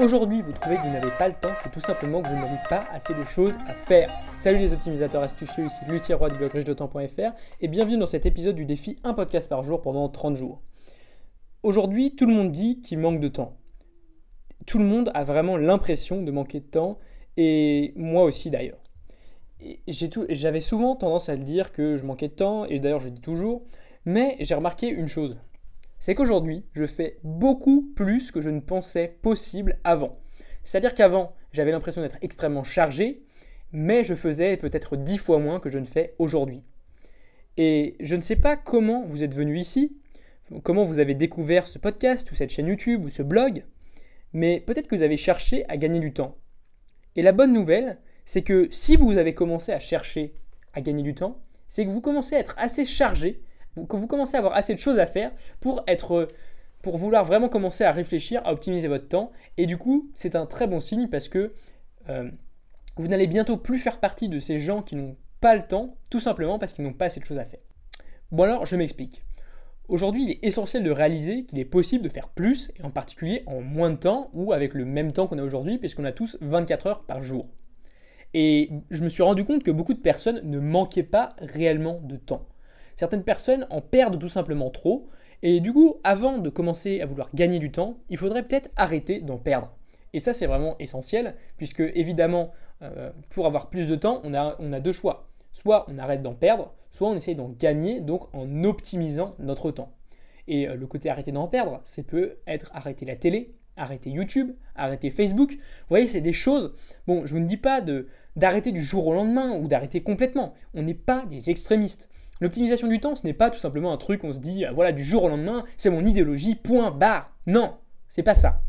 aujourd'hui vous trouvez que vous n'avez pas le temps, c'est tout simplement que vous n'avez pas assez de choses à faire. Salut les optimisateurs astucieux, ici Luthier Roi du blog riche-de-temps.fr et bienvenue dans cet épisode du défi un podcast par jour pendant 30 jours. Aujourd'hui, tout le monde dit qu'il manque de temps. Tout le monde a vraiment l'impression de manquer de temps et moi aussi d'ailleurs. J'avais souvent tendance à le dire que je manquais de temps et d'ailleurs je le dis toujours, mais j'ai remarqué une chose c'est qu'aujourd'hui, je fais beaucoup plus que je ne pensais possible avant. C'est-à-dire qu'avant, j'avais l'impression d'être extrêmement chargé, mais je faisais peut-être dix fois moins que je ne fais aujourd'hui. Et je ne sais pas comment vous êtes venu ici, comment vous avez découvert ce podcast ou cette chaîne YouTube ou ce blog, mais peut-être que vous avez cherché à gagner du temps. Et la bonne nouvelle, c'est que si vous avez commencé à chercher à gagner du temps, c'est que vous commencez à être assez chargé que vous commencez à avoir assez de choses à faire pour être pour vouloir vraiment commencer à réfléchir, à optimiser votre temps. Et du coup, c'est un très bon signe parce que euh, vous n'allez bientôt plus faire partie de ces gens qui n'ont pas le temps, tout simplement parce qu'ils n'ont pas assez de choses à faire. Bon alors, je m'explique. Aujourd'hui, il est essentiel de réaliser qu'il est possible de faire plus, et en particulier en moins de temps, ou avec le même temps qu'on a aujourd'hui, puisqu'on a tous 24 heures par jour. Et je me suis rendu compte que beaucoup de personnes ne manquaient pas réellement de temps. Certaines personnes en perdent tout simplement trop, et du coup, avant de commencer à vouloir gagner du temps, il faudrait peut-être arrêter d'en perdre. Et ça, c'est vraiment essentiel, puisque évidemment, euh, pour avoir plus de temps, on a, deux choix. Soit on arrête d'en perdre, soit on essaye d'en gagner, donc en optimisant notre temps. Et euh, le côté arrêter d'en perdre, c'est peut être arrêter la télé, arrêter YouTube, arrêter Facebook. Vous voyez, c'est des choses. Bon, je vous ne dis pas d'arrêter du jour au lendemain ou d'arrêter complètement. On n'est pas des extrémistes. L'optimisation du temps, ce n'est pas tout simplement un truc, on se dit, ah, voilà, du jour au lendemain, c'est mon idéologie, point, barre. Non, c'est pas ça.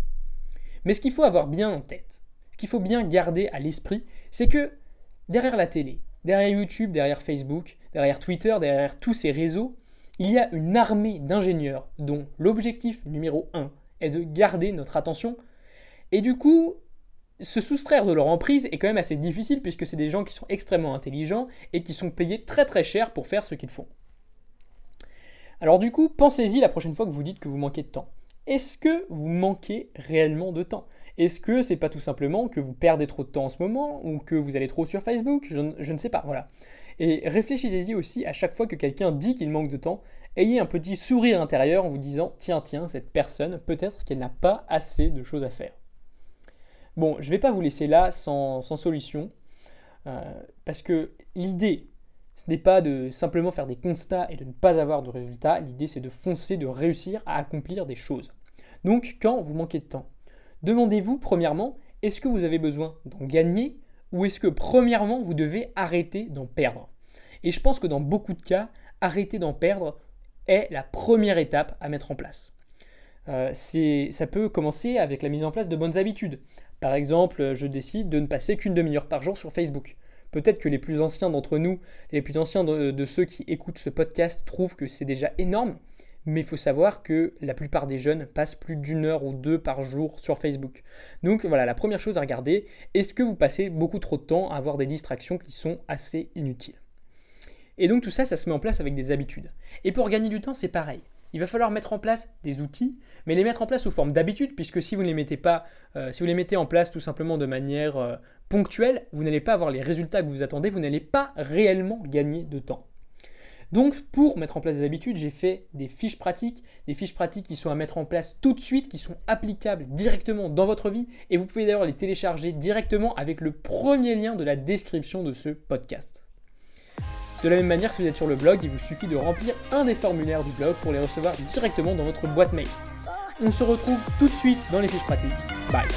Mais ce qu'il faut avoir bien en tête, ce qu'il faut bien garder à l'esprit, c'est que derrière la télé, derrière YouTube, derrière Facebook, derrière Twitter, derrière tous ces réseaux, il y a une armée d'ingénieurs dont l'objectif numéro un est de garder notre attention. Et du coup, se soustraire de leur emprise est quand même assez difficile puisque c'est des gens qui sont extrêmement intelligents et qui sont payés très très cher pour faire ce qu'ils font. Alors du coup, pensez-y la prochaine fois que vous dites que vous manquez de temps. Est-ce que vous manquez réellement de temps? Est-ce que c'est pas tout simplement que vous perdez trop de temps en ce moment ou que vous allez trop sur Facebook? Je, ne sais pas, voilà. Et réfléchissez-y aussi à chaque fois que quelqu'un dit qu'il manque de temps, ayez un petit sourire intérieur en vous disant tiens tiens cette personne peut-être qu'elle n'a pas assez de choses à faire. Bon, je ne vais pas vous laisser là sans, solution, euh, parce que l'idée, ce n'est pas de simplement faire des constats et de ne pas avoir de résultats, l'idée c'est de foncer, de réussir à accomplir des choses. Donc quand vous manquez de temps, demandez-vous premièrement, est-ce que vous avez besoin d'en gagner ou est-ce que premièrement vous devez arrêter d'en perdre? Et je pense que dans beaucoup de cas, arrêter d'en perdre est la première étape à mettre en place. Euh, ça peut commencer avec la mise en place de bonnes habitudes. Par exemple, je décide de ne passer qu'une demi-heure par jour sur Facebook. Peut-être que les plus anciens d'entre nous, les plus anciens de, ceux qui écoutent ce podcast trouvent que c'est déjà énorme, mais il faut savoir que la plupart des jeunes passent plus d'une heure ou deux par jour sur Facebook. Donc voilà, la première chose à regarder, est-ce que vous passez beaucoup trop de temps à avoir des distractions qui sont assez inutiles? Et donc tout ça, ça se met en place avec des habitudes. Et pour gagner du temps, c'est pareil il va falloir mettre en place des outils, mais les mettre en place sous forme d'habitude, puisque si vous ne les mettez pas, euh, si vous les mettez en place tout simplement de manière euh, ponctuelle, vous n'allez pas avoir les résultats que vous attendez, vous n'allez pas réellement gagner de temps. Donc pour mettre en place des habitudes, j'ai fait des fiches pratiques, des fiches pratiques qui sont à mettre en place tout de suite, qui sont applicables directement dans votre vie, et vous pouvez d'ailleurs les télécharger directement avec le premier lien de la description de ce podcast. De la même manière, si vous êtes sur le blog, il vous suffit de remplir un des formulaires du blog pour les recevoir directement dans votre boîte mail. On se retrouve tout de suite dans les fiches pratiques. Bye